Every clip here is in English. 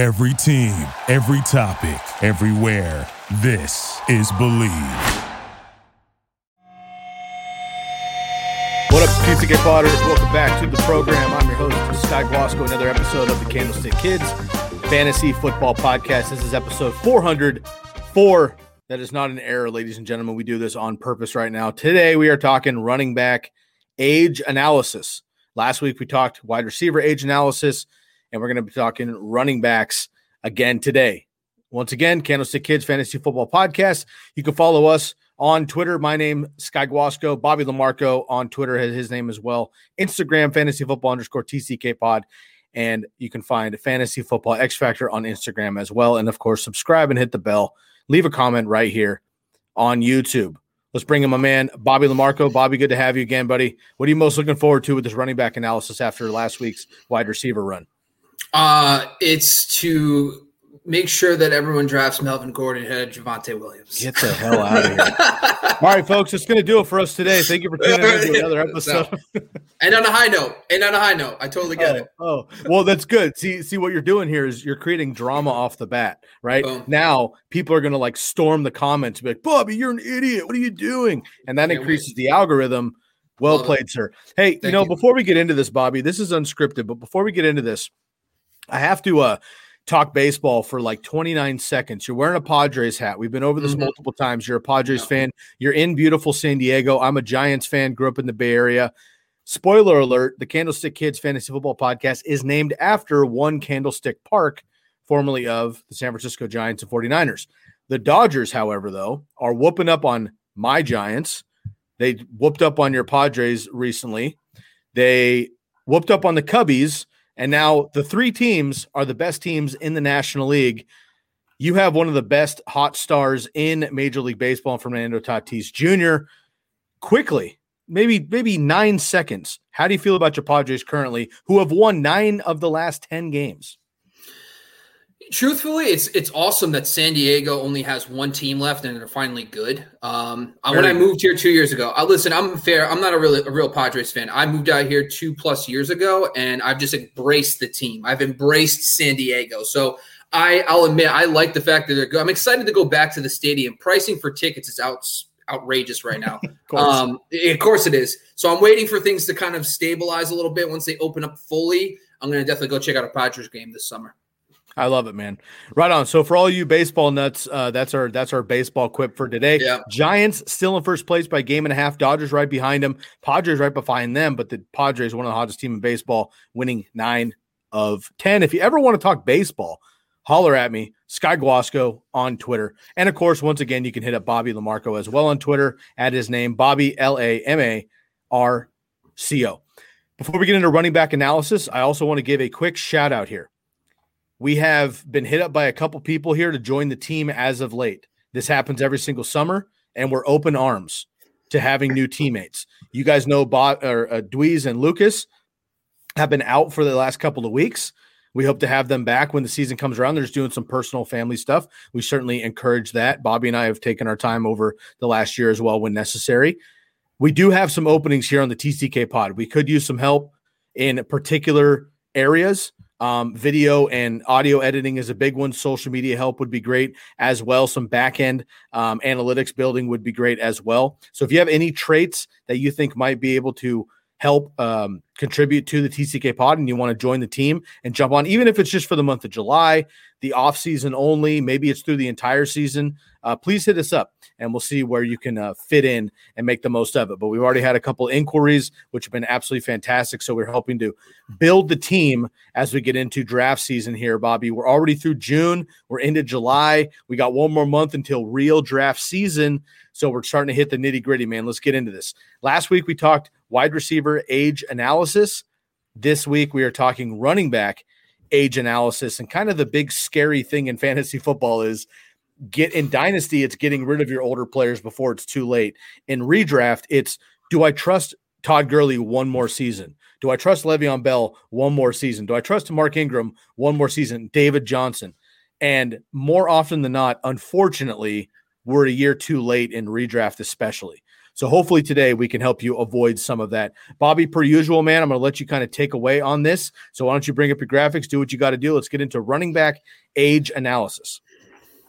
Every team, every topic, everywhere. This is Believe. What up, TCK Potters? Welcome back to the program. I'm your host, Sky Guasco, another episode of the Candlestick Kids Fantasy Football Podcast. This is episode 404. That is not an error, ladies and gentlemen. We do this on purpose right now. Today, we are talking running back age analysis. Last week, we talked wide receiver age analysis, and we're going to be talking running backs again today. Once again, Candlestick Kids Fantasy Football Podcast. You can follow us on Twitter. My name Sky Guasco, Bobby LaMarco on Twitter has his name as well. Instagram Fantasy Football underscore TCK Pod, and you can find Fantasy Football X Factor on Instagram as well. And of course, subscribe and hit the bell. Leave a comment right here on YouTube. Let's bring in my man Bobby LaMarco. Bobby, good to have you again, buddy. What are you most looking forward to with this running back analysis after last week's wide receiver run? Uh, it's to make sure that everyone drafts Melvin Gordon ahead of Javonte Williams. Get the hell out of here. All right, folks, it's going to do it for us today. Thank you for tuning in to another episode. So, and on a high note, and on a high note, I totally get oh, it. Oh, well, that's good. See, see what you're doing here is you're creating drama off the bat, right? Boom. Now people are going to like storm the comments, be like, "Bobby, you're an idiot. What are you doing?" And that Can't increases the algorithm. Well Love it. played, sir. Hey, you know, you. before we get into this, Bobby, this is unscripted, but before we get into this, I have to uh talk baseball for like 29 seconds. You're wearing a Padres hat. We've been over this Mhm. multiple times. You're a Padres Yeah. fan. You're in beautiful San Diego. I'm a Giants fan, grew up in the Bay Area. Spoiler alert, the Candlestick Kids Fantasy Football Podcast is named after one Candlestick Park, formerly of the San Francisco Giants and 49ers. The Dodgers, however, though, are whooping up on my Giants. They whooped up on your Padres recently. They whooped up on the Cubbies, and now the three teams are the best teams in the National League. You have one of the best hot stars in Major League Baseball, Fernando Tatis Jr. Quickly, maybe maybe nine seconds. How do you feel about your Padres currently, who have won nine of the last ten games? Truthfully, it's it's awesome that San Diego only has one team left and they're finally good. Um, I- when I moved here two years ago, I listen. I'm fair. I'm not a real a real Padres fan. I moved out here two plus years ago, and I've just embraced the team. I've embraced San Diego. So I I'll admit I like the fact that they're good. I'm excited to go back to the stadium. Pricing for tickets is out outrageous right now. Of course. Um, of course it is. So I'm waiting for things to kind of stabilize a little bit. Once they open up fully, I'm going to definitely go check out a Padres game this summer. I love it, man. Right on. So for all you baseball nuts, uh, that's our that's our baseball quip for today. Yeah. Giants still in first place by game and a half. Dodgers right behind them. Padres right behind them. But the Padres one of the hottest team in baseball, winning nine of ten. If you ever want to talk baseball, holler at me, Sky Guasco on Twitter, and of course, once again, you can hit up Bobby LaMarco as well on Twitter at his name, Bobby L A M A R C O. Before we get into running back analysis, I also want to give a quick shout out here. We have been hit up by a couple people here to join the team as of late. This happens every single summer, and we're open arms to having new teammates. You guys know Bob or uh, Dweez and Lucas have been out for the last couple of weeks. We hope to have them back when the season comes around. They're just doing some personal family stuff. We certainly encourage that. Bobby and I have taken our time over the last year as well when necessary. We do have some openings here on the TCK pod. We could use some help in particular areas. Um, video and audio editing is a big one. Social media help would be great as well. Some back end um, analytics building would be great as well. So if you have any traits that you think might be able to help um, contribute to the TCK pod and you want to join the team and jump on, even if it's just for the month of July, the off season only, maybe it's through the entire season, uh, please hit us up and we'll see where you can uh, fit in and make the most of it. But we've already had a couple inquiries, which have been absolutely fantastic. So we're hoping to build the team as we get into draft season here, Bobby. We're already through June, we're into July. We got one more month until real draft season. So we're starting to hit the nitty gritty, man. Let's get into this. Last week we talked wide receiver age analysis. This week we are talking running back age analysis. And kind of the big scary thing in fantasy football is get in dynasty, it's getting rid of your older players before it's too late. In redraft, it's do I trust Todd Gurley one more season? Do I trust Le'Veon Bell one more season? Do I trust Mark Ingram one more season? David Johnson. And more often than not, unfortunately, we're a year too late in redraft, especially. So hopefully today we can help you avoid some of that. Bobby, per usual, man, I'm going to let you kind of take away on this. So why don't you bring up your graphics, do what you got to do. Let's get into running back age analysis.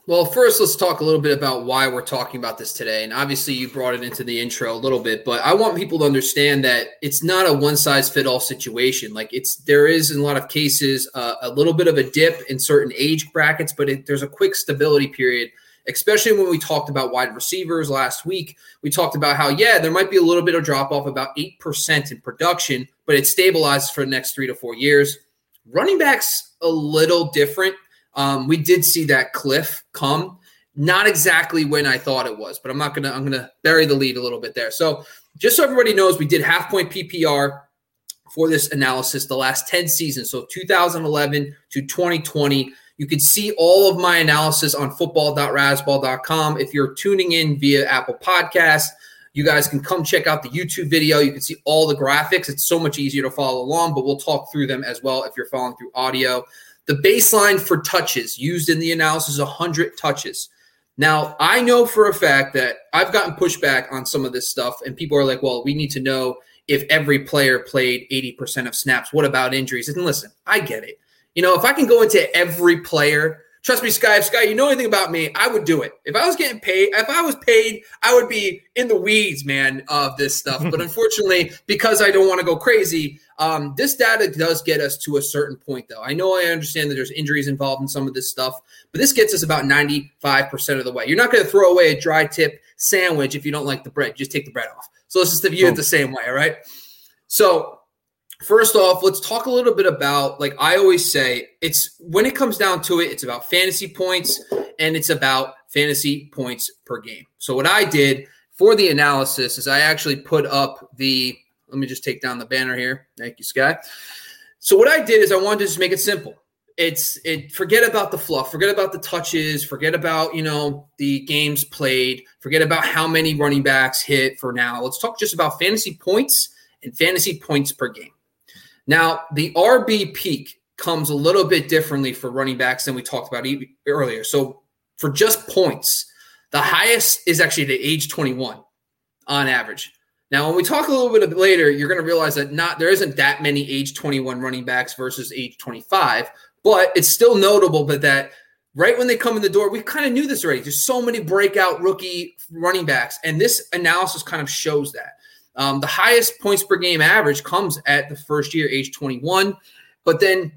Well, first, let's talk a little bit about why we're talking about this today. And obviously, you brought it into the intro a little bit, but I want people to understand that it's not a one size fit all situation. Like it's there is in a lot of cases uh, a little bit of a dip in certain age brackets, but it, there's a quick stability period. Especially when we talked about wide receivers last week, we talked about how yeah, there might be a little bit of drop off, about eight percent in production, but it stabilizes for the next three to four years. Running backs a little different um, we did see that cliff come, not exactly when I thought it was, but I'm not gonna I'm gonna bury the lead a little bit there. So just so everybody knows, we did half point PPR for this analysis the last 10 seasons, so 2011 to 2020. You can see all of my analysis on football.razzball.com. If you're tuning in via Apple Podcasts, you guys can come check out the YouTube video. You can see all the graphics. It's so much easier to follow along, but we'll talk through them as well if you're following through audio. The baseline for touches used in the analysis is 100 touches. Now, I know for a fact that I've gotten pushback on some of this stuff, and people are like, well, we need to know if every player played 80% of snaps. What about injuries? And listen, I get it. You know, if I can go into every player Trust me, Sky. If Sky, you know anything about me, I would do it. If I was getting paid, if I was paid, I would be in the weeds, man, of this stuff. but unfortunately, because I don't want to go crazy, um, this data does get us to a certain point, though. I know I understand that there's injuries involved in some of this stuff, but this gets us about 95% of the way. You're not going to throw away a tri-tip sandwich if you don't like the bread. Just take the bread off. So let's just view it the same way, all right? So First off, let's talk a little bit about like I always say, it's when it comes down to it, it's about fantasy points and it's about fantasy points per game. So what I did for the analysis is I actually put up the let me just take down the banner here. Thank you, Sky. So what I did is I wanted to just make it simple. It's it forget about the fluff, forget about the touches, forget about, you know, the games played, forget about how many running backs hit for now. Let's talk just about fantasy points and fantasy points per game. Now, the RB peak comes a little bit differently for running backs than we talked about earlier. So, for just points, the highest is actually at age 21 on average. Now, when we talk a little bit later, you're going to realize that not there isn't that many age 21 running backs versus age 25, but it's still notable but that right when they come in the door, we kind of knew this already. There's so many breakout rookie running backs, and this analysis kind of shows that. Um, the highest points per game average comes at the first year, age 21, but then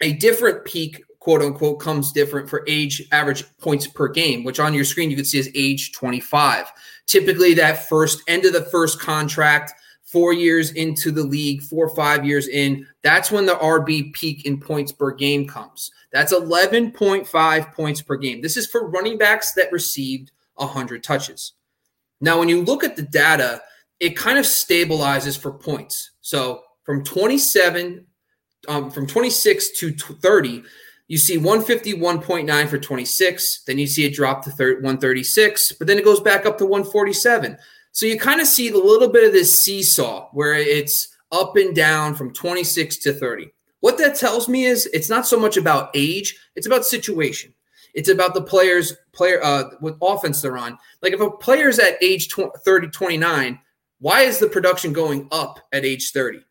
a different peak, quote unquote, comes different for age average points per game, which on your screen you can see is age 25. Typically, that first end of the first contract, four years into the league, four or five years in, that's when the RB peak in points per game comes. That's 11.5 points per game. This is for running backs that received 100 touches. Now, when you look at the data, it kind of stabilizes for points. So from 27, um, from 26 to 30, you see 151.9 for 26. Then you see it drop to 136, but then it goes back up to 147. So you kind of see a little bit of this seesaw where it's up and down from 26 to 30. What that tells me is it's not so much about age, it's about situation. It's about the players, player, uh, what offense they're on. Like if a player's at age 20, 30, 29, why is the production going up at age 30?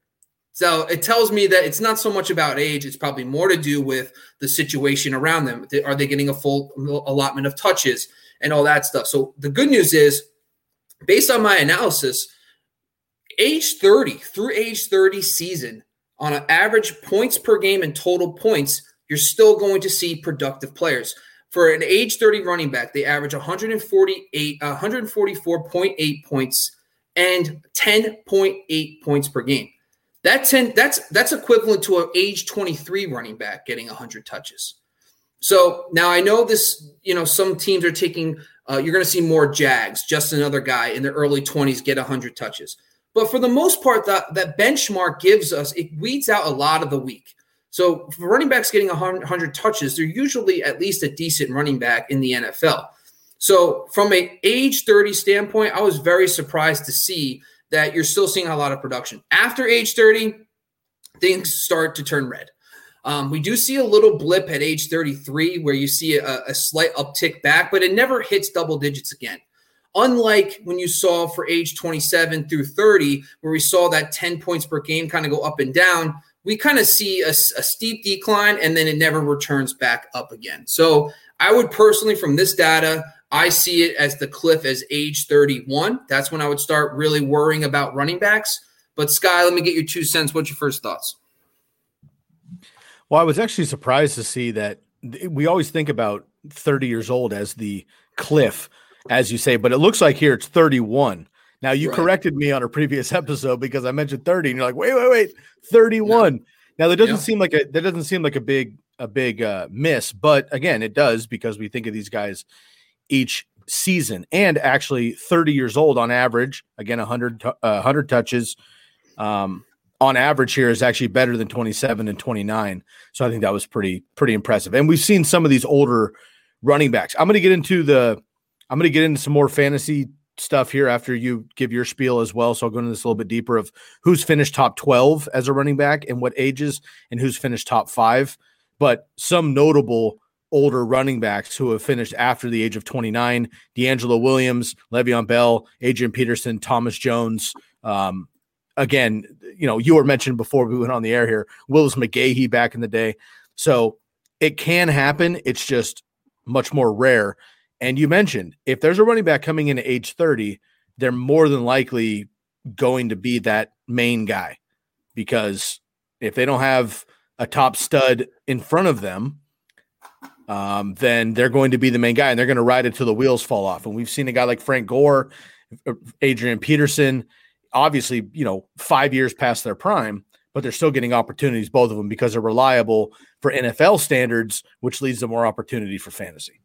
So it tells me that it's not so much about age. It's probably more to do with the situation around them. Are they getting a full allotment of touches and all that stuff? So the good news is, based on my analysis, age 30 through age 30 season, on an average points per game and total points, you're still going to see productive players. For an age 30 running back, they average 148, 144.8 points and 10.8 points per game. That 10 that's that's equivalent to an age 23 running back getting 100 touches. So now I know this, you know, some teams are taking uh, you're going to see more Jags, just another guy in the early 20s get 100 touches. But for the most part, that, that benchmark gives us, it weeds out a lot of the week. So for running backs getting 100 touches, they're usually at least a decent running back in the NFL. So from a age 30 standpoint, I was very surprised to see that you're still seeing a lot of production. After age 30, things start to turn red. Um, we do see a little blip at age 33 where you see a, a, slight uptick back, but it never hits double digits again. Unlike when you saw for age 27 through 30, where we saw that 10 points per game kind of go up and down, we kind of see a, a, steep decline and then it never returns back up again. So I would personally, from this data, I see it as the cliff as age 31. That's when I would start really worrying about running backs. But Sky, let me get your two cents. What's your first thoughts? Well, I was actually surprised to see that we always think about 30 years old as the cliff, as you say, but it looks like here it's 31. Now you right. corrected me on a previous episode because I mentioned 30, and you're like, wait, wait, wait, 31. Now that doesn't yeah. seem like a that doesn't seem like a big a big uh, miss, but again, it does because we think of these guys each season and actually 30 years old on average. Again, 100 uh, 100 touches um, on average here is actually better than 27 and 29. So I think that was pretty pretty impressive. And we've seen some of these older running backs. I'm going to get into the I'm going to get into some more fantasy stuff here after you give your spiel as well. So I'll go into this a little bit deeper of who's finished top 12 as a running back and what ages and who's finished top five. But some notable older running backs who have finished after the age of 29 DeAngelo Williams, Le'Veon Bell, Adrian Peterson, Thomas Jones. Um, again, you know, you were mentioned before we went on the air here, Willis McGahee back in the day. So it can happen. It's just much more rare. And you mentioned if there's a running back coming in at age 30, they're more than likely going to be that main guy because if they don't have a top stud in front of them, um, then they're going to be the main guy and they're going to ride it till the wheels fall off. And we've seen a guy like Frank Gore, uh, Adrian Peterson, obviously, you know, five years past their prime, but they're still getting opportunities, both of them, because they're reliable for NFL standards, which leads to more opportunity for fantasy.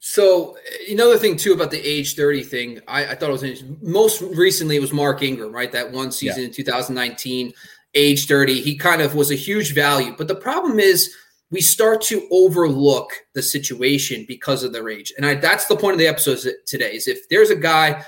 So another thing too about the age 30 thing, I, I thought it was most recently it was Mark Ingram, right? That one season yeah. in 2019, age 30. He kind of was a huge value. But the problem is we start to overlook the situation because of their age. And I, that's the point of the episode today is if there's a guy,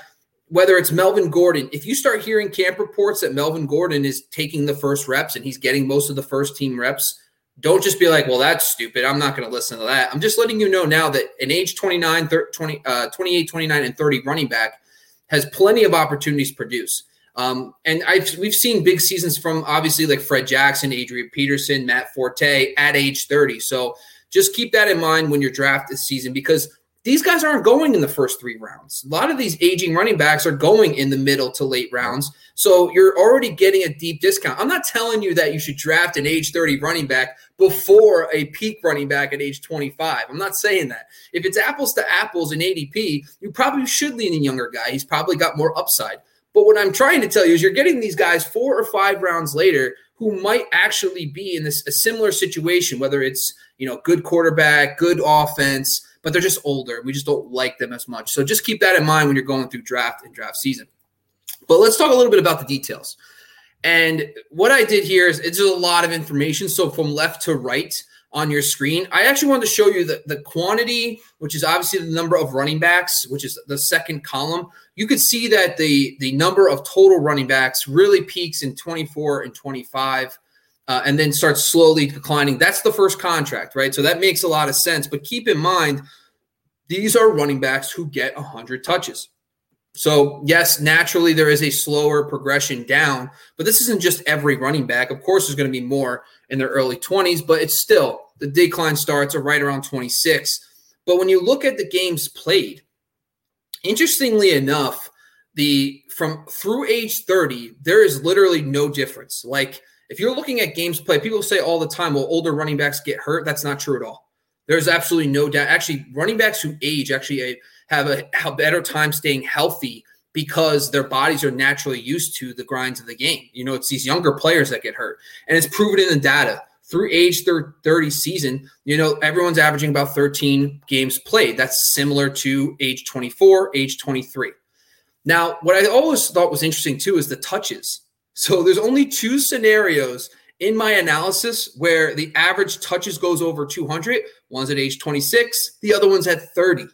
whether it's Melvin Gordon, if you start hearing camp reports that Melvin Gordon is taking the first reps and he's getting most of the first team reps, don't just be like, well, that's stupid. I'm not going to listen to that. I'm just letting you know now that an age 29, 30, 20, uh, 28, 29, and 30 running back has plenty of opportunities to produce. Um, and I've, we've seen big seasons from obviously like Fred Jackson, Adrian Peterson, Matt Forte at age 30. So just keep that in mind when you're draft this season because these guys aren't going in the first three rounds. A lot of these aging running backs are going in the middle to late rounds. So you're already getting a deep discount. I'm not telling you that you should draft an age 30 running back before a peak running back at age 25. I'm not saying that. If it's apples to apples in ADP, you probably should lean a younger guy. He's probably got more upside. But what I'm trying to tell you is you're getting these guys four or five rounds later who might actually be in this a similar situation, whether it's you know good quarterback, good offense but they're just older. We just don't like them as much. So just keep that in mind when you're going through draft and draft season. But let's talk a little bit about the details. And what I did here is it's a lot of information. So from left to right on your screen, I actually wanted to show you the, the quantity, which is obviously the number of running backs, which is the second column. You could see that the, the number of total running backs really peaks in 24 and 25. Uh, and then starts slowly declining. That's the first contract, right? So that makes a lot of sense. But keep in mind, these are running backs who get 100 touches. So, yes, naturally, there is a slower progression down, but this isn't just every running back. Of course, there's going to be more in their early 20s, but it's still the decline starts right around 26. But when you look at the games played, interestingly enough, the from through age 30, there is literally no difference. Like if you're looking at games played, people say all the time, well, older running backs get hurt. That's not true at all. There's absolutely no doubt. Actually, running backs who age actually eh, have a, a better time staying healthy because their bodies are naturally used to the grinds of the game. You know, it's these younger players that get hurt, and it's proven in the data through age 30 season. You know, everyone's averaging about 13 games played. That's similar to age 24, age 23. Now, what I always thought was interesting too is the touches. So there's only two scenarios in my analysis where the average touches goes over 200. One's at age 26, the other one's at 30.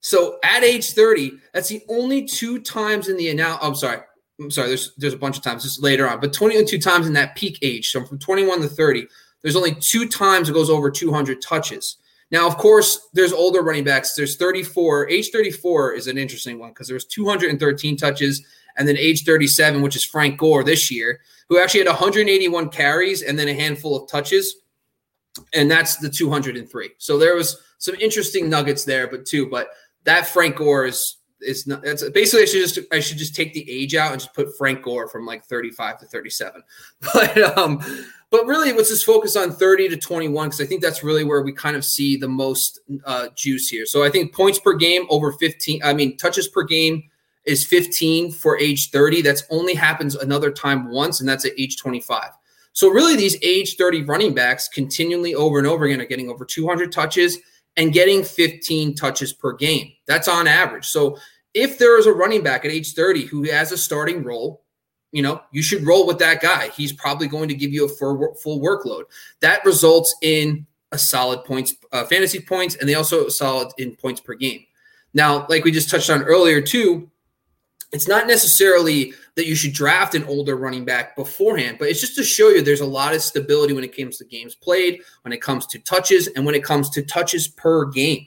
So at age 30, that's the only two times in the anal. I'm sorry. I'm sorry. There's there's a bunch of times just later on, but 22 times in that peak age. So from 21 to 30, there's only two times it goes over 200 touches. Now, of course, there's older running backs. There's 34. Age 34 is an interesting one because there was 213 touches, and then age 37, which is Frank Gore this year, who actually had 181 carries and then a handful of touches, and that's the 203. So there was some interesting nuggets there, but too, but that Frank Gore is is not that's basically I should just I should just take the age out and just put Frank Gore from like 35 to 37. But um but really let's just focus on 30 to 21 because I think that's really where we kind of see the most uh, juice here. So I think points per game over 15 I mean touches per game is 15 for age 30. That's only happens another time once and that's at age 25. So really these age 30 running backs continually over and over again are getting over 200 touches and getting 15 touches per game. That's on average. So if there is a running back at age 30 who has a starting role, you know, you should roll with that guy. He's probably going to give you a full, workload. That results in a solid points, uh, fantasy points, and they also solid in points per game. Now, like we just touched on earlier, too, it's not necessarily that you should draft an older running back beforehand, but it's just to show you there's a lot of stability when it comes to games played, when it comes to touches, and when it comes to touches per game.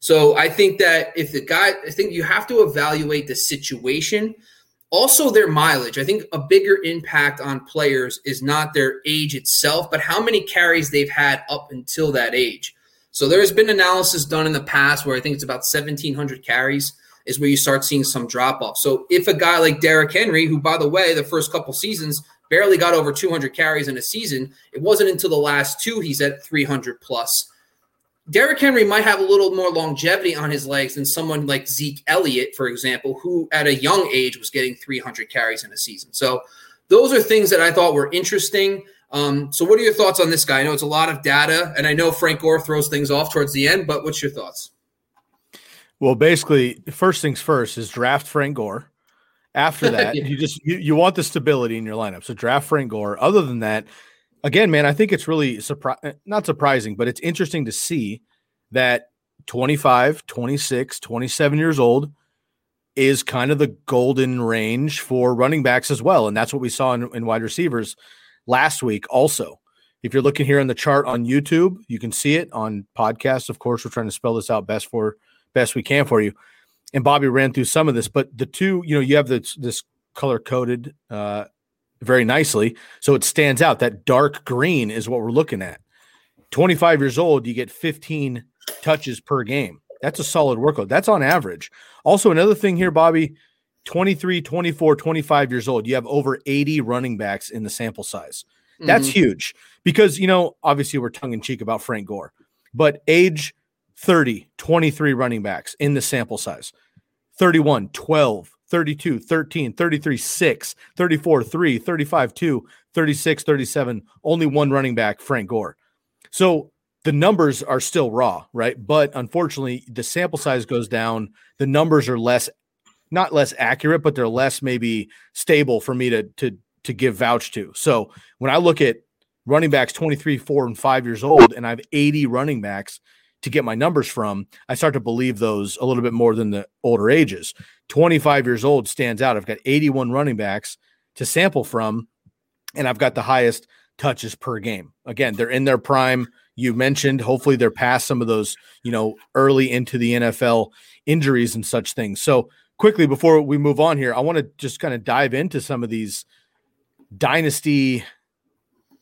So I think that if the guy, I think you have to evaluate the situation, also their mileage. I think a bigger impact on players is not their age itself, but how many carries they've had up until that age. So there's been analysis done in the past where I think it's about 1,700 carries is where you start seeing some drop off. So if a guy like Derrick Henry, who by the way, the first couple seasons barely got over 200 carries in a season, it wasn't until the last two he's at 300 plus. Derrick Henry might have a little more longevity on his legs than someone like Zeke Elliott, for example, who at a young age was getting 300 carries in a season. So those are things that I thought were interesting. Um, so, what are your thoughts on this guy? I know it's a lot of data, and I know Frank Gore throws things off towards the end, but what's your thoughts? Well, basically, first things first is draft Frank Gore. After that, yeah. you just you, you want the stability in your lineup. So draft Frank Gore. Other than that, again, man, I think it's really eh, not surprising, but it's interesting to see that 25, 26, 27 years old is kind of the golden range for running backs as well. And that's what we saw in, in wide receivers last week also. If you're looking here on the chart on YouTube, you can see it on podcasts. Of course, we're trying to spell this out best for best we can for you. And Bobby ran through some of this, but the two, you know, you have this this color coded uh, very nicely, so it stands out. That dark green is what we're looking at. 25 years old, you get 15 touches per game. That's a solid workload. That's on average. Also, another thing here, Bobby 23, 24, 25 years old, you have over 80 running backs in the sample size. That's mm-hmm. huge because, you know, obviously we're tongue in cheek about Frank Gore, but age 30, 23 running backs in the sample size. 31, 12, 32, 13, 33, 6, 34, 3, 35, 2, 36, 37. Only one running back, Frank Gore. So the numbers are still raw, right? But unfortunately, the sample size goes down. The numbers are less, not less accurate, but they're less maybe stable for me to to to give vouch to. So when I look at running backs 23, 4, and 5 years old, and I have 80 running backs, to get my numbers from, I start to believe those a little bit more than the older ages. 25 years old stands out. I've got 81 running backs to sample from, and I've got the highest touches per game. Again, they're in their prime. You mentioned hopefully they're past some of those, you know, early into the NFL injuries and such things. So, quickly before we move on here, I want to just kind of dive into some of these dynasty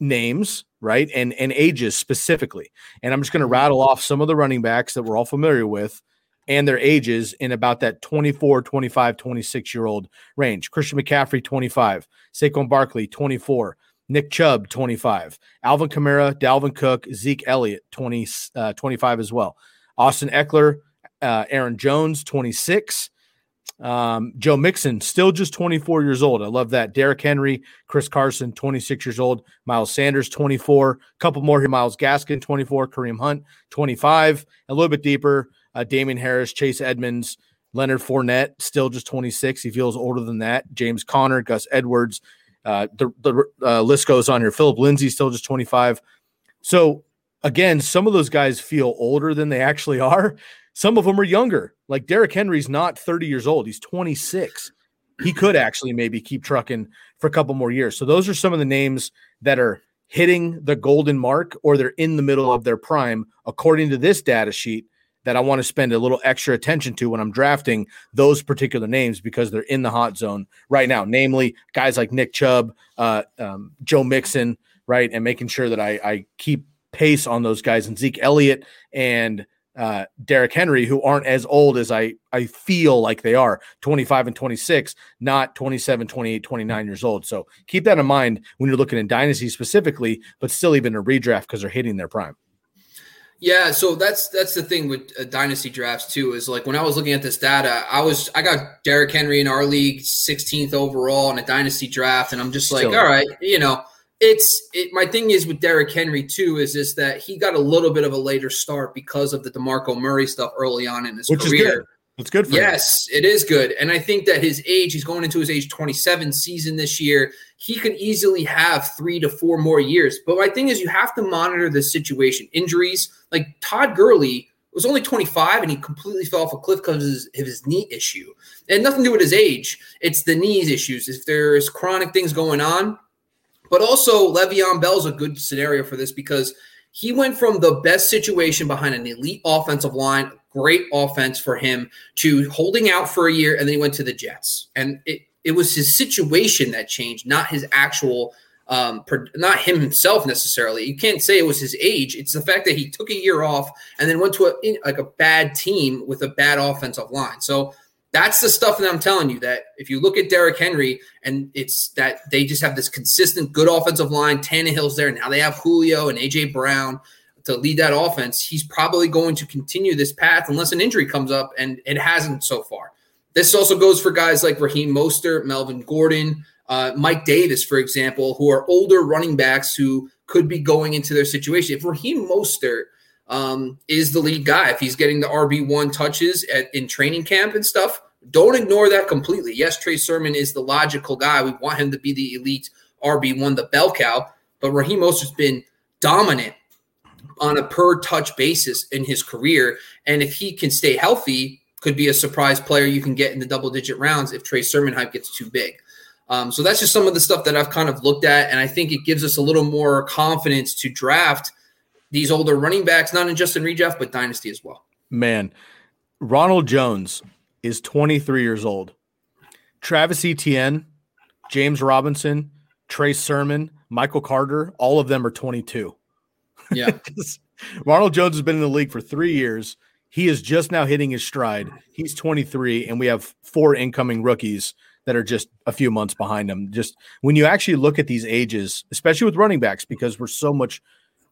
names right? And and ages specifically. And I'm just going to mm-hmm. rattle off some of the running backs that we're all familiar with and their ages in about that 24, 25, 26 year old range. Christian McCaffrey, 25. Saquon Barkley, 24. Nick Chubb, 25. Alvin Kamara, Dalvin Cook, Zeke Elliott, 20, uh, 25 as well. Austin Ekeler, uh, Aaron Jones, 26. Um, Joe Mixon, still just 24 years old. I love that. Derrick Henry, Chris Carson, 26 years old. Miles Sanders, 24. A couple more here. Myles Gaskin, 24. Kareem Hunt, 25. A little bit deeper. Uh, Damien Harris, Chase Edmonds, Leonard Fournette, still just 26. He feels older than that. James Conner, Gus Edwards. Uh, the the uh, list goes on here. Philip Lindsay, still just 25. So, again, some of those guys feel older than they actually are. Some of them are younger. Like Derrick Henry's not 30 years old, he's 26. He could actually maybe keep trucking for a couple more years. So those are some of the names that are hitting the golden mark or they're in the middle of their prime, according to this data sheet that I want to spend a little extra attention to when I'm drafting those particular names because they're in the hot zone right now. Namely, guys like Nick Chubb, uh, um, Joe Mixon, right, and making sure that I, I keep pace on those guys and Zeke Elliott and uh, Derrick Henry, who aren't as old as I, I feel like they are 25 and 26, not 27, 28, 29 years old. So keep that in mind when you're looking in dynasty specifically, but still even a redraft because they're hitting their prime. Yeah, so that's that's the thing with uh, dynasty drafts too. Is like when I was looking at this data, I was I got Derrick Henry in our league, 16th overall in a dynasty draft, and I'm just like, Still. all right, you know, it's it, my thing is with Derrick Henry too is this that he got a little bit of a later start because of the DeMarco Murray stuff early on in his Which career. Is good. It's good yes, him. it is good. And I think that his age, he's going into his age 27 season this year. He could easily have three to four more years. But my thing is, you have to monitor the situation. Injuries, like Todd Gurley was only 25 and he completely fell off a cliff because of his, of his knee issue. And nothing to do with his age. It's the knees issues. If there's chronic things going on, but also, Le'Veon Bell's a good scenario for this because he went from the best situation behind an elite offensive line, great offense for him, to holding out for a year, and then he went to the Jets. And it, it was his situation that changed, not his actual, um, not him himself necessarily. You can't say it was his age. It's the fact that he took a year off and then went to a like a bad team with a bad offensive line. So that's the stuff that I'm telling you that if you look at Derrick Henry and it's that they just have this consistent good offensive line, Tannehill's there. Now they have Julio and AJ Brown to lead that offense. He's probably going to continue this path unless an injury comes up, and it hasn't so far. This also goes for guys like Raheem Mostert, Melvin Gordon, uh, Mike Davis, for example, who are older running backs who could be going into their situation. If Raheem Mostert um, is the lead guy, if he's getting the RB1 touches at, in training camp and stuff, don't ignore that completely. Yes, Trey Sermon is the logical guy. We want him to be the elite RB1, the bell cow, but Raheem Mostert's been dominant on a per touch basis in his career. And if he can stay healthy, could be a surprise player you can get in the double digit rounds if Trey Sermon hype gets too big. Um, so that's just some of the stuff that I've kind of looked at. And I think it gives us a little more confidence to draft these older running backs, not in just in redraft, but dynasty as well. Man, Ronald Jones is 23 years old. Travis Etienne, James Robinson, Trey Sermon, Michael Carter, all of them are 22. Yeah. Ronald Jones has been in the league for three years. He is just now hitting his stride. He's 23, and we have four incoming rookies that are just a few months behind him. Just when you actually look at these ages, especially with running backs, because we're so much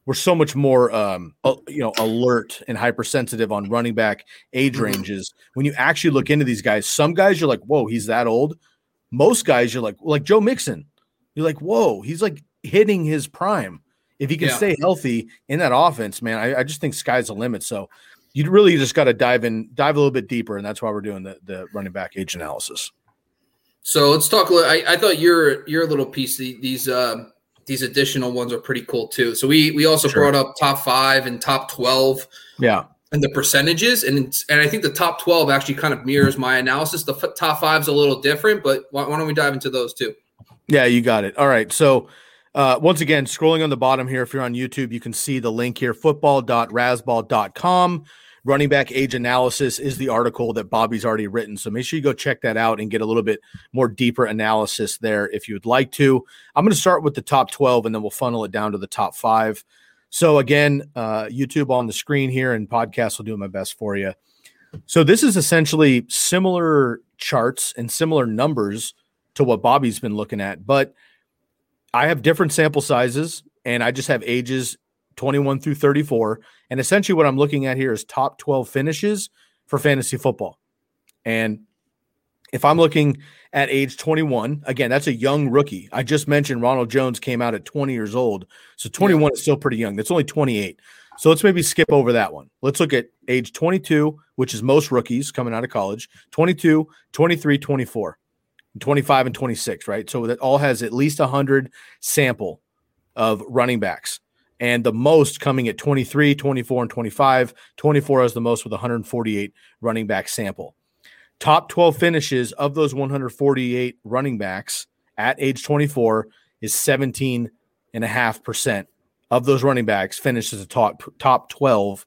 we're so much more um, you know alert and hypersensitive on running back age mm-hmm. ranges. When you actually look into these guys, some guys you're like, whoa, he's that old. Most guys you're like, like Joe Mixon, you're like, whoa, he's like hitting his prime. If he can yeah. stay healthy in that offense, man, I, I just think sky's the limit. So you really just got to dive in, dive a little bit deeper, and that's why we're doing the, the running back age analysis. So let's talk. a I, I thought your your little piece, these uh, these additional ones are pretty cool too. So we we also sure. brought up top five and top twelve. Yeah. And the percentages, and and I think the top twelve actually kind of mirrors my analysis. The f- top five is a little different, but why, why, don't we dive into those too? Yeah, you got it. All right. So uh, once again, scrolling on the bottom here, if you're on YouTube, you can see the link here: football.razzball.com running back age analysis is the article that Bobby's already written. So make sure you go check that out and get a little bit more deeper analysis there if you would like to. I'm going to start with the top 12 and then we'll funnel it down to the top five. So again, uh, YouTube on the screen here and podcast will do my best for you. So this is essentially similar charts and similar numbers to what Bobby's been looking at, but I have different sample sizes and I just have ages 21 through 34. And essentially, what I'm looking at here is top 12 finishes for fantasy football. And if I'm looking at age 21, again, that's a young rookie. I just mentioned Ronald Jones came out at 20 years old. So 21 yeah. is still pretty young. That's only 28. So let's maybe skip over that one. Let's look at age 22, which is most rookies coming out of college 22, 23, 24, 25, and 26, right? So that all has at least 100 sample of running backs and the most coming at 23, 24, and 25. 24 has the most with 148 running back sample. Top 12 finishes of those 148 running backs at age 24 is 17 and a half percent of those running backs finish as a top top 12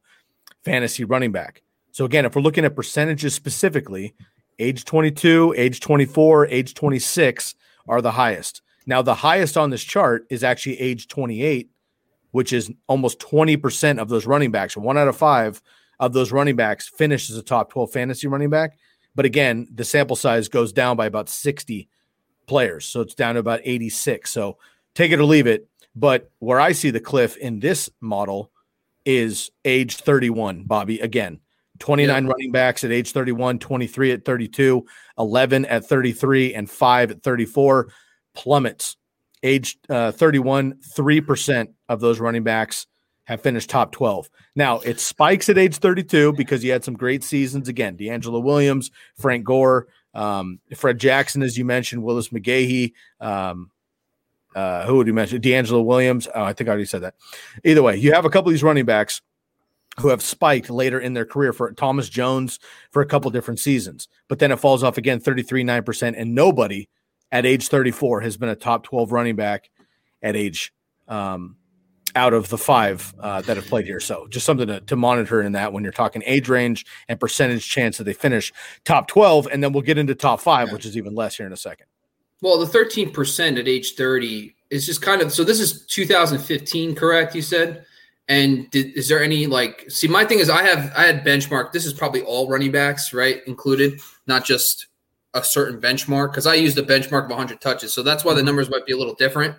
fantasy running back. So again, if we're looking at percentages specifically, age 22, age 24, age 26 are the highest. Now the highest on this chart is actually age 28, which is almost 20% of those running backs. One out of 5 of those running backs finishes a top 12 fantasy running back. But again, the sample size goes down by about 60 players. So it's down to about 86. So take it or leave it. But where I see the cliff in this model is age 31, Bobby. Again, 29 yep. running backs at age 31, 23 at 32, 11 at 33, and 5 at 34 plummets. Age uh, 31, 3% of those running backs have finished top 12. Now it spikes at age 32 because he had some great seasons. Again, DeAngelo Williams, Frank Gore, um, Fred Jackson, as you mentioned, Willis McGahee. Um, uh, who would you mention? DeAngelo Williams. Oh, I think I already said that. Either way, you have a couple of these running backs who have spiked later in their career for Thomas Jones for a couple different seasons, but then it falls off again 33, 9%. And nobody at age 34 has been a top 12 running back at age um, out of the five uh, that have played here. So just something to, to monitor in that when you're talking age range and percentage chance that they finish top 12. And then we'll get into top five, yeah. which is even less here in a second. Well, the 13% at age 30 is just kind of so this is 2015, correct? You said. And did, is there any like see my thing is I have I had benchmark. This is probably all running backs, right? Included, not just a certain benchmark because I used a benchmark of 100 touches. So that's why the mm-hmm. numbers might be a little different.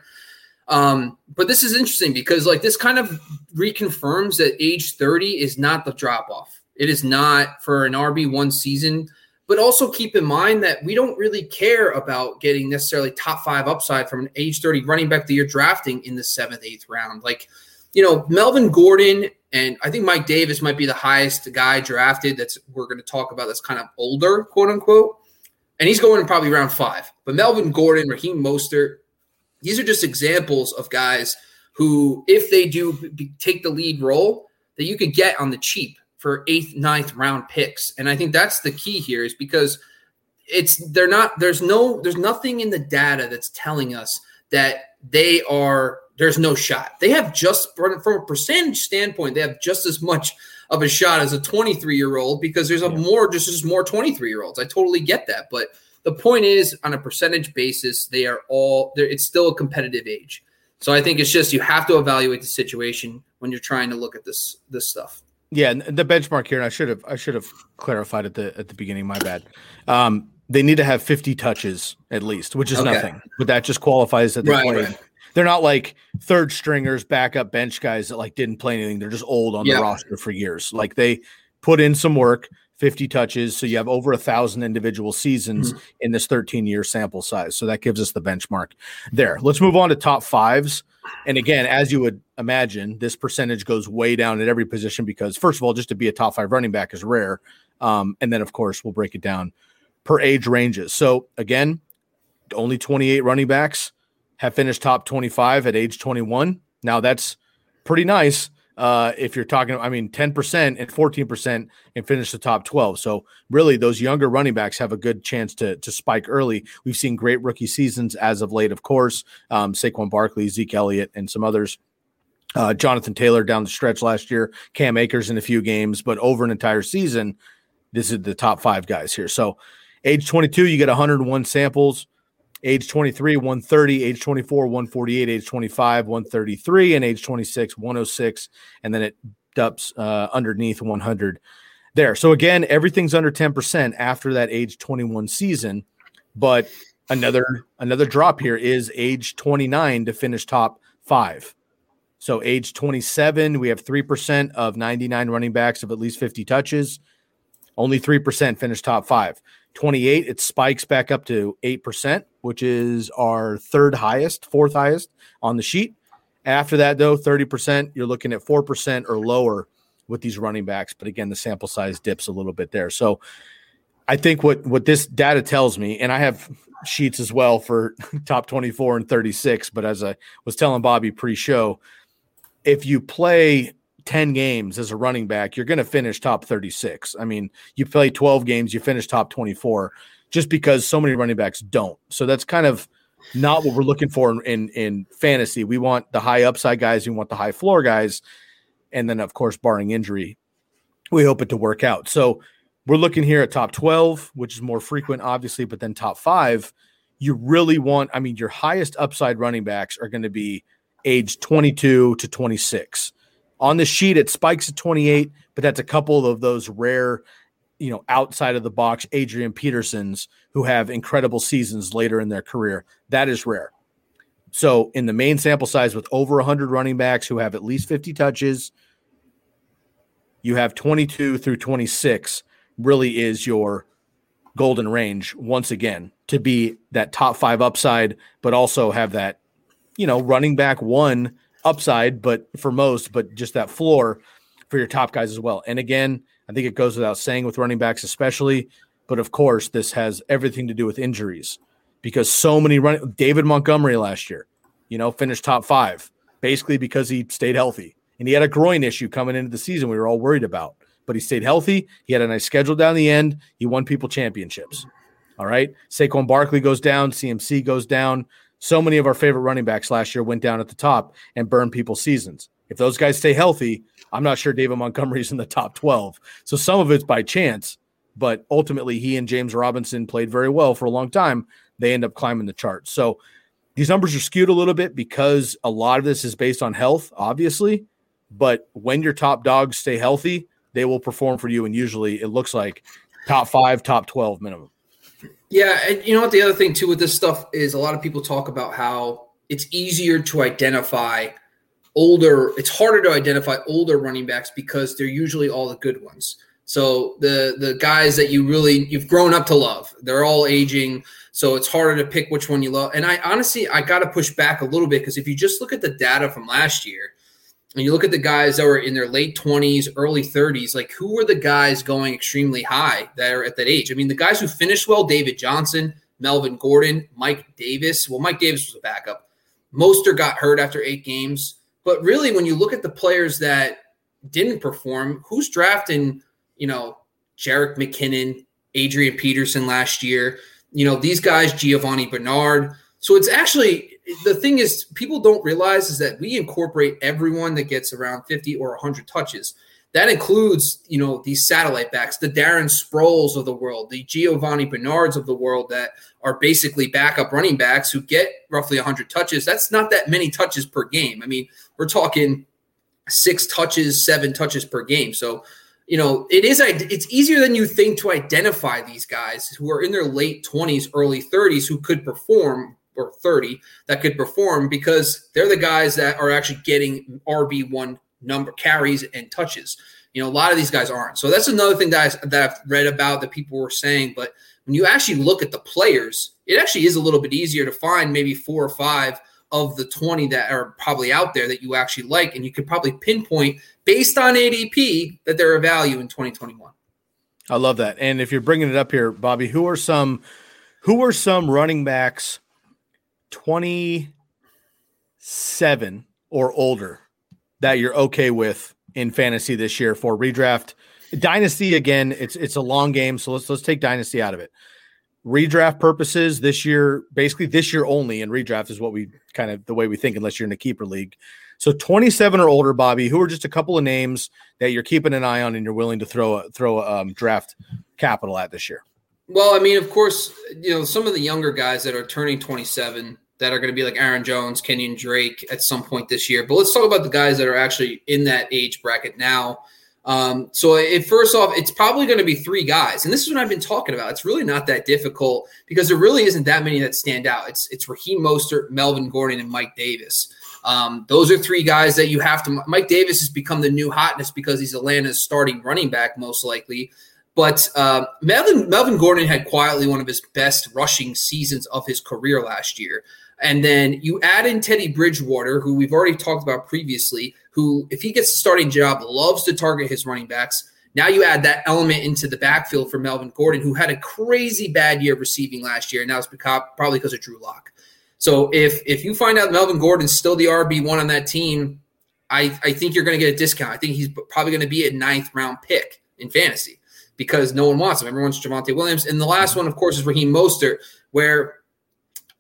Um, but this is interesting because like this kind of reconfirms that age 30 is not the drop off. It is not for an RB1 season. But also keep in mind that we don't really care about getting necessarily top five upside from an age 30 running back that you're drafting in the seventh, eighth round. Like, you know, Melvin Gordon and I think Mike Davis might be the highest guy drafted that's we're going to talk about that's kind of older, quote unquote. And he's going in probably round five. But Melvin Gordon, Raheem Mostert, these are just examples of guys who, if they do be, take the lead role, that you could get on the cheap for eighth, ninth round picks. And I think that's the key here is because it's they're not there's no there's nothing in the data that's telling us that they are there's no shot. They have just from a percentage standpoint, they have just as much of a shot as a 23 year old because there's a yeah. more just as more 23 year olds. I totally get that, but the point is, on a percentage basis, they are all there. It's still a competitive age. So I think it's just you have to evaluate the situation when you're trying to look at this this stuff. Yeah, the benchmark here, and I should have I should have clarified at the at the beginning. My bad. Um, they need to have 50 touches at least, which is okay. nothing, but that just qualifies that they right, played. Right. They're not like third stringers, backup bench guys that like didn't play anything. They're just old on yeah. the roster for years. Like they put in some work. 50 touches. So you have over a thousand individual seasons mm-hmm. in this 13 year sample size. So that gives us the benchmark there. Let's move on to top fives. And again, as you would imagine, this percentage goes way down at every position because, first of all, just to be a top five running back is rare. Um, and then, of course, we'll break it down per age ranges. So again, only 28 running backs have finished top 25 at age 21. Now that's pretty nice uh, if you're talking, I mean, 10% and 14% and finish the top 12. So really those younger running backs have a good chance to, to spike early. We've seen great rookie seasons as of late, of course, um, Saquon Barkley, Zeke Elliott, and some others. Uh, Jonathan Taylor down the stretch last year, Cam Akers in a few games, but over an entire season, this is the top five guys here. So age 22, you get 101 samples age 23 130 age 24 148 age 25 133 and age 26 106 and then it dumps uh, underneath 100 there. So again everything's under 10% after that age 21 season. But another another drop here is age 29 to finish top five. So age 27 we have 3% of 99 running backs of at least 50 touches. Only 3% finish top five 28, it spikes back up to 8%, which is our third highest, fourth highest on the sheet. After that, though, 30%, you're looking at 4% or lower with these running backs. But again, the sample size dips a little bit there. So I think what, what this data tells me, and I have sheets as well for top 24 and 36, but as I was telling Bobby pre show, if you play 10 games as a running back, you're going to finish top 36. I mean, you play 12 games, you finish top 24 just because so many running backs don't. So that's kind of not what we're looking for in, in, in fantasy. We want the high upside guys, we want the high floor guys, and then of course, barring injury, we hope it to work out. So we're looking here at top 12, which is more frequent, obviously, but then top five, you really want, I mean, your highest upside running backs are going to be age 22 to 26. On the sheet, it spikes at 28, but that's a couple of those rare, you know, outside of the box Adrian Petersons who have incredible seasons later in their career. That is rare. So, in the main sample size with over 100 running backs who have at least 50 touches, you have 22 through 26 really is your golden range once again to be that top five upside, but also have that, you know, running back one upside, but for most, but just that floor for your top guys as well. And again, I think it goes without saying with running backs, especially, but of course, this has everything to do with injuries because so many running David Montgomery last year, you know, finished top five basically because he stayed healthy and he had a groin issue coming into the season we were all worried about, but he stayed healthy. He had a nice schedule down the end. He won people championships. All right. Saquon Barkley goes down, CMC goes down. So many of our favorite running backs last year went down at the top and burned people's seasons. If those guys stay healthy, I'm not sure David Montgomery's in the top 12. So some of it's by chance, but ultimately he and James Robinson played very well for a long time. They end up climbing the chart. So these numbers are skewed a little bit because a lot of this is based on health, obviously. But when your top dogs stay healthy, they will perform for you. And usually it looks like top five, top 12 minimum. Yeah, and you know what? The other thing too with this stuff is a lot of people talk about how it's easier to identify older. It's harder to identify older running backs because they're usually all the good ones. So the the guys that you really you've grown up to love, they're all aging. So it's harder to pick which one you love. And I honestly I got to push back a little bit because if you just look at the data from last year, and you look at the guys that were in their late 20s, early 30s, like who were the guys going extremely high that are at that age? I mean, the guys who finished well, David Johnson, Melvin Gordon, Mike Davis. Well, Mike Davis was a backup. Mostert got hurt after eight games. But really, when you look at the players that didn't perform, who's drafting, you know, Jerick McKinnon, Adrian Peterson last year? You know, these guys, Giovani Bernard. So it's actually the thing is people don't realize is that we incorporate everyone that gets around 50 or 100 touches. That includes, you know, these satellite backs, the Darren Sproles of the world, the Giovani Bernards of the world that are basically backup running backs who get roughly 100 touches. That's not that many touches per game. I mean, we're talking six touches, seven touches per game. So, you know, it is it's easier than you think to identify these guys who are in their late 20s, early 30s who could perform or 30 that could perform because they're the guys that are actually getting RB1 number carries and touches. You know, a lot of these guys aren't. So that's another thing that, I, that I've read about that people were saying. But when you actually look at the players, it actually is a little bit easier to find maybe four or five of the 20 that are probably out there that you actually like. And you could probably pinpoint based on ADP that they're a value in 2021. I love that. And if you're bringing it up here, Bobby, who are some who are some running backs 27 or older that you're okay with in fantasy this year for redraft. Dynasty again, it's it's a long game, so let's let's take dynasty out of it. Redraft purposes this year, basically this year only, and redraft is what we kind of the way we think, unless you're in a keeper league. So 27 or older, Bobby, who are just a couple of names that you're keeping an eye on and you're willing to throw a, throw a, um, draft capital at this year. Well, I mean, of course, you know, some of the younger guys that are turning 27 that are going to be like Aaron Jones, Kenyon Drake at some point this year. But let's talk about the guys that are actually in that age bracket now. Um, so, it, first off, it's probably going to be three guys, and this is what I've been talking about. It's really not that difficult because there really isn't that many that stand out. It's it's Raheem Mostert, Melvin Gordon, and Mike Davis. Um, those are three guys that you have to. Mike Davis has become the new hotness because he's Atlanta's starting running back, most likely. But uh, Melvin Melvin Gordon had quietly one of his best rushing seasons of his career last year. And then you add in Teddy Bridgewater, who we've already talked about previously, who, if he gets a starting job, loves to target his running backs. Now you add that element into the backfield for Melvin Gordon, who had a crazy bad year receiving last year, and now it's probably because of Drew Lock. So if if you find out Melvin Gordon's still the RB one on that team, I, I think you're going to get a discount. I think he's probably going to be a ninth round pick in fantasy because no one wants him. Everyone's Javonte Williams. And the last one, of course, is Raheem Mostert, where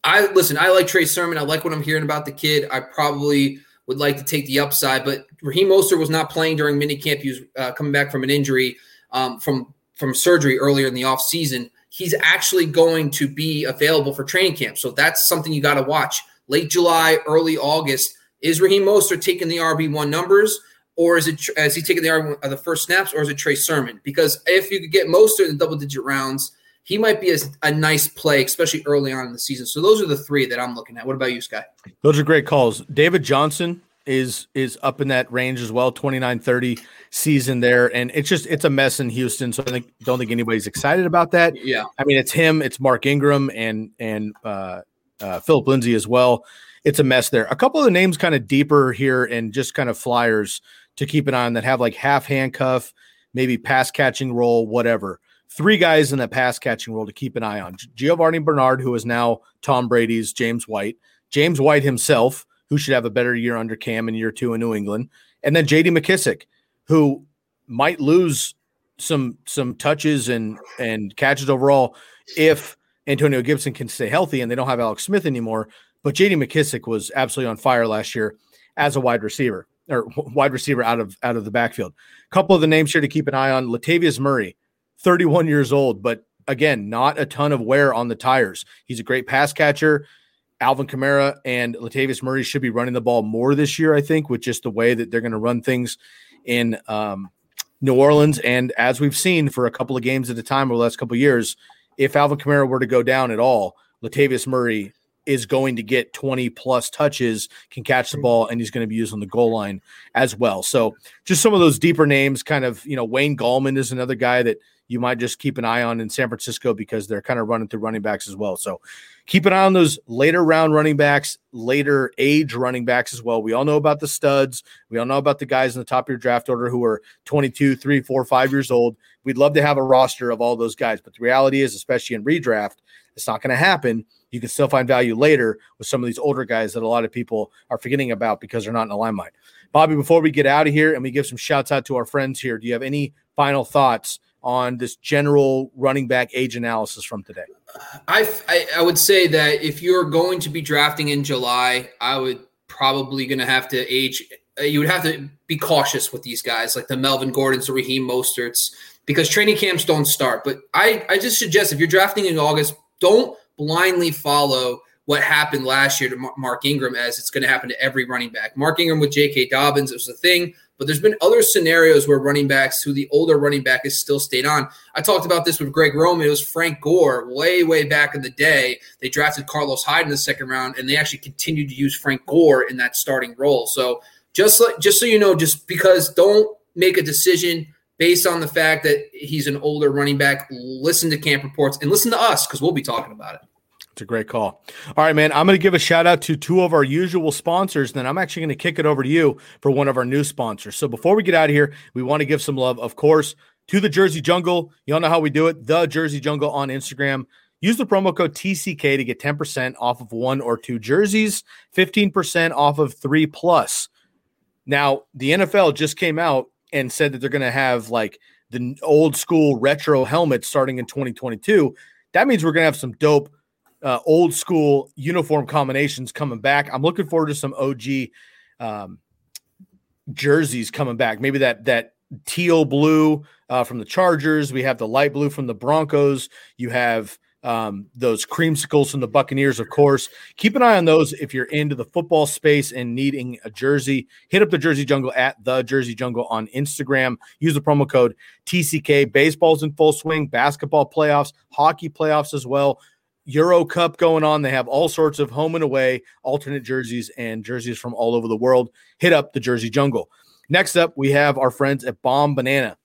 I listen. I like Trey Sermon. I like what I'm hearing about the kid. I probably would like to take the upside, but Raheem Mostert was not playing during minicamp. He was uh, coming back from an injury um, from from surgery earlier in the off season. He's actually going to be available for training camp, so that's something you got to watch. Late July, early August. Is Raheem Mostert taking the RB one numbers? Or is it as he taking the argument of the first snaps, or is it Trey Sermon? Because if you could get most of the double digit rounds, he might be a, a, nice play, especially early on in the season. So those are the three that I'm looking at. What about you, Sky? Those are great calls. David Johnson is is up in that range as well, 29-30 season there. And it's just it's a mess in Houston. So I think don't think anybody's excited about that. Yeah. I mean, it's him, it's Mark Ingram and and uh, uh, Philip Lindsay as well. It's a mess there. A couple of the names kind of deeper here and just kind of flyers to keep an eye on that have like half handcuff, maybe pass catching role, whatever. Three guys in that pass catching role to keep an eye on Giovani Bernard, who is now Tom Brady's James White, James White himself, who should have a better year under Cam in year two in New England, and then JD McKissic, who might lose some some touches and and catches overall if Antonio Gibson can stay healthy and they don't have Alex Smith anymore. But JD McKissic was absolutely on fire last year as a wide receiver or wide receiver out of out of the backfield. A couple of the names here to keep an eye on: Latavius Murray, 31 years old, but again, not a ton of wear on the tires. He's a great pass catcher. Alvin Kamara and Latavius Murray should be running the ball more this year, I think, with just the way that they're going to run things in um, New Orleans. And as we've seen for a couple of games at a time over the last couple of years, if Alvin Kamara were to go down at all, Latavius Murray is going to get 20 plus touches, can catch the mm-hmm. ball, and he's going to be used on the goal line as well. So just some of those deeper names, kind of, you know, Wayne Gallman is another guy that you might just keep an eye on in San Francisco because they're kind of running through running backs as well. So keep an eye on those later round running backs, later age running backs as well. We all know about the studs. We all know about the guys in the top of your draft order who are 22, 3, 4, 5 years old. We'd love to have a roster of all those guys. But the reality is, especially in redraft, it's not going to happen you can still find value later with some of these older guys that a lot of people are forgetting about because they're not in the limelight. Bobby, before we get out of here and we give some shouts out to our friends here, do you have any final thoughts on this general running back age analysis from today? I, I, I would say that if you're going to be drafting in July, I would probably going to have to age. Uh, you would have to be cautious with these guys, like the Melvin Gordons, the Raheem Mosterts, because training camps don't start. But I, I just suggest if you're drafting in August, don't blindly follow what happened last year to Mark Ingram as it's going to happen to every running back. Mark Ingram with J.K. Dobbins, it was a thing, but there's been other scenarios where running backs who the older running back has still stayed on. I talked about this with Greg Roman. It was Frank Gore way, way back in the day. They drafted Carlos Hyde in the second round, and they actually continued to use Frank Gore in that starting role. So just like just so you know, just because don't make a decision based on the fact that he's an older running back. Listen to camp reports and listen to us because we'll be talking about it. It's a great call. All right, man. I'm going to give a shout out to two of our usual sponsors. Then I'm actually going to kick it over to you for one of our new sponsors. So before we get out of here, we want to give some love, of course, to the Jersey Jungle. You all know how we do it. The Jersey Jungle on Instagram. Use the promo code TCK to get 10% off of one or two jerseys, 15% off of three plus. Now, the NFL just came out and said that they're going to have like the old school retro helmets starting in 2022. That means we're going to have some dope uh, old school uniform combinations coming back. I'm looking forward to some OG um, jerseys coming back. Maybe that that teal blue uh, from the Chargers. We have the light blue from the Broncos. You have um, those creamsicles from the Buccaneers, of course. Keep an eye on those if you're into the football space and needing a jersey. Hit up the Jersey Jungle at the Jersey Jungle on Instagram. Use the promo code TCK. Baseball's in full swing, basketball playoffs, hockey playoffs as well. Euro Cup going on. They have all sorts of home and away alternate jerseys and jerseys from all over the world. Hit up the Jersey Jungle. Next up, we have our friends at Bombanana.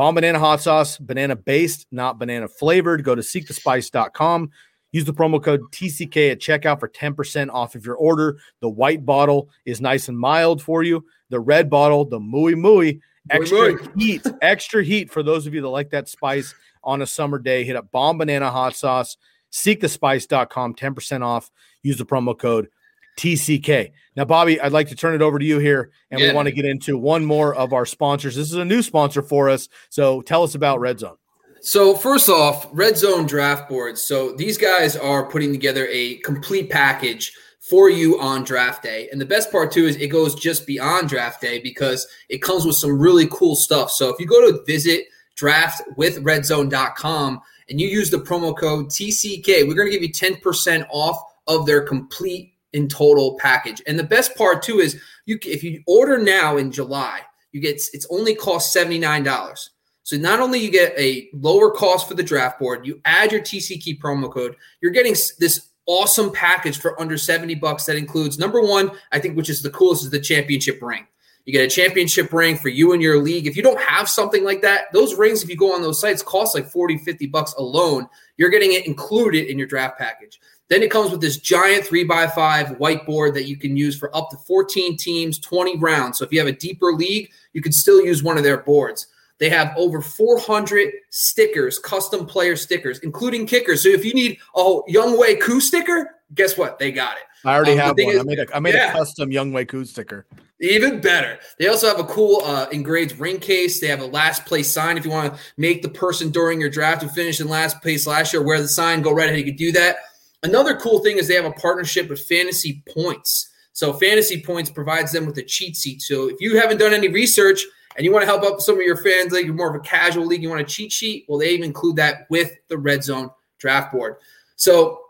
Bombanana hot sauce, banana based, not banana flavored. Go to seekthespice.com. Use the promo code TCK at checkout for 10% off of your order. The white bottle is nice and mild for you. The red bottle, the muy muy, extra heat, extra heat for those of you that like that spice on a summer day. Hit up Bombanana hot sauce seekthespice.com, 10% off. Use the promo code TCK. Now, Bobby, I'd like to turn it over to you here, and yeah. we want to get into one more of our sponsors. This is a new sponsor for us. So tell us about Red Zone. So first off, Red Zone Draft Boards. So these guys are putting together a complete package for you on draft day. And the best part too is it goes just beyond draft day because it comes with some really cool stuff. So if you go to visit draftwithredzone.com and you use the promo code TCK, we're going to give you 10% off of their complete in total package. And the best part too is you if you order now in July, you get it's only cost $79. So not only you get a lower cost for the draft board, you add your TCK promo code, you're getting this awesome package for under 70 bucks that includes number one, I think, which is the coolest, is the championship ring. You get a championship ring for you and your league. If you don't have something like that, those rings, if you go on those sites, cost like 40, 50 bucks alone. You're getting it included in your draft package. Then it comes with this giant three by five whiteboard that you can use for up to 14 teams, 20 rounds. So if you have a deeper league, you can still use one of their boards. They have over 400 stickers, custom player stickers, including kickers. So if you need a Younghoe Koo sticker, guess what? They got it. I already um, have one. Is, I made a I made yeah. a custom Younghoe Koo sticker. Even better. They also have a cool uh, engraved ring case. They have a last place sign. If you want to make the person during your draft who finished in last place last year wear the sign, go right ahead. You can do that. Another cool thing is they have a partnership with Fantasy Points. So Fantasy Points provides them with a cheat sheet. So if you haven't done any research and you want to help up some of your fans, like you're more of a casual league, you want a cheat sheet, well, they even include that with the red zone draft board. So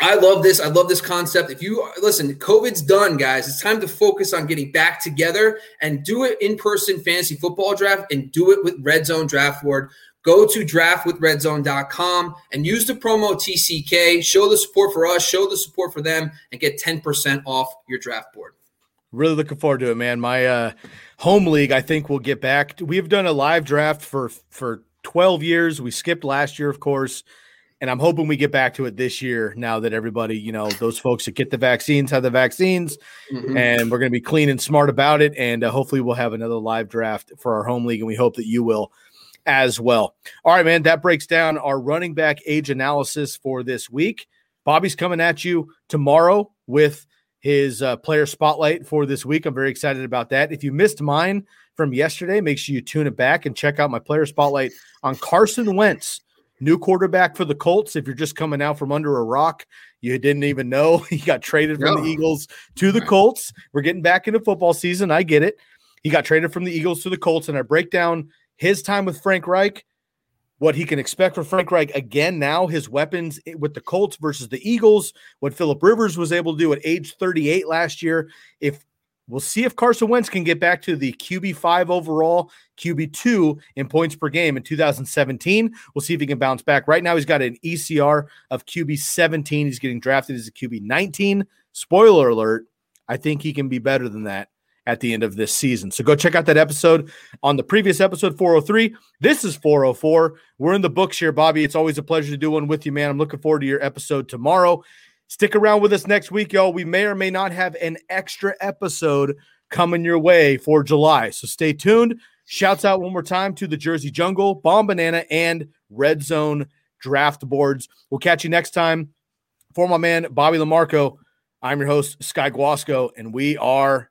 I love this. I love this concept. If you listen, COVID's done, guys. It's time to focus on getting back together and do it in person fantasy football draft and do it with Red Zone Draft Board. Go to draftwithredzone.com and use the promo TCK. Show the support for us, show the support for them, and get 10% off your draft board. Really looking forward to it, man. My uh, home league, I think we'll get back. We've done a live draft for for 12 years. We skipped last year, of course, and I'm hoping we get back to it this year. Now that everybody, you know, those folks that get the vaccines have the vaccines, mm-hmm. and we're going to be clean and smart about it. And uh, hopefully, we'll have another live draft for our home league, and we hope that you will as well. All right, man. That breaks down our running back age analysis for this week. Bobby's coming at you tomorrow with his uh, player spotlight for this week. I'm very excited about that. If you missed mine from yesterday, make sure you tune it back and check out my player spotlight on Carson Wentz, new quarterback for the Colts. If you're just coming out from under a rock, you didn't even know he got traded from no. the Eagles to the Colts. We're getting back into football season. I get it. He got traded from the Eagles to the Colts, and I break down his time with Frank Reich what he can expect from Frank Reich again now, his weapons with the Colts versus the Eagles, what Philip Rivers was able to do at age 38 last year. If we'll see if Carson Wentz can get back to the QB5 overall, QB2 in points per game in 2017. We'll see if he can bounce back. Right now, he's got an ECR of QB17. He's getting drafted as a QB19. Spoiler alert, I think he can be better than that at the end of this season. So go check out that episode on the previous episode 403. This is 404. We're in the books here, Bobby. It's always a pleasure to do one with you, man. I'm looking forward to your episode tomorrow. Stick around with us next week, y'all. We may or may not have an extra episode coming your way for July. So stay tuned. Shouts out one more time to the Jersey Jungle, Bombanana, and Red Zone draft boards. We'll catch you next time. For my man, Bobby LaMarco, I'm your host, Sky Guasco, and we are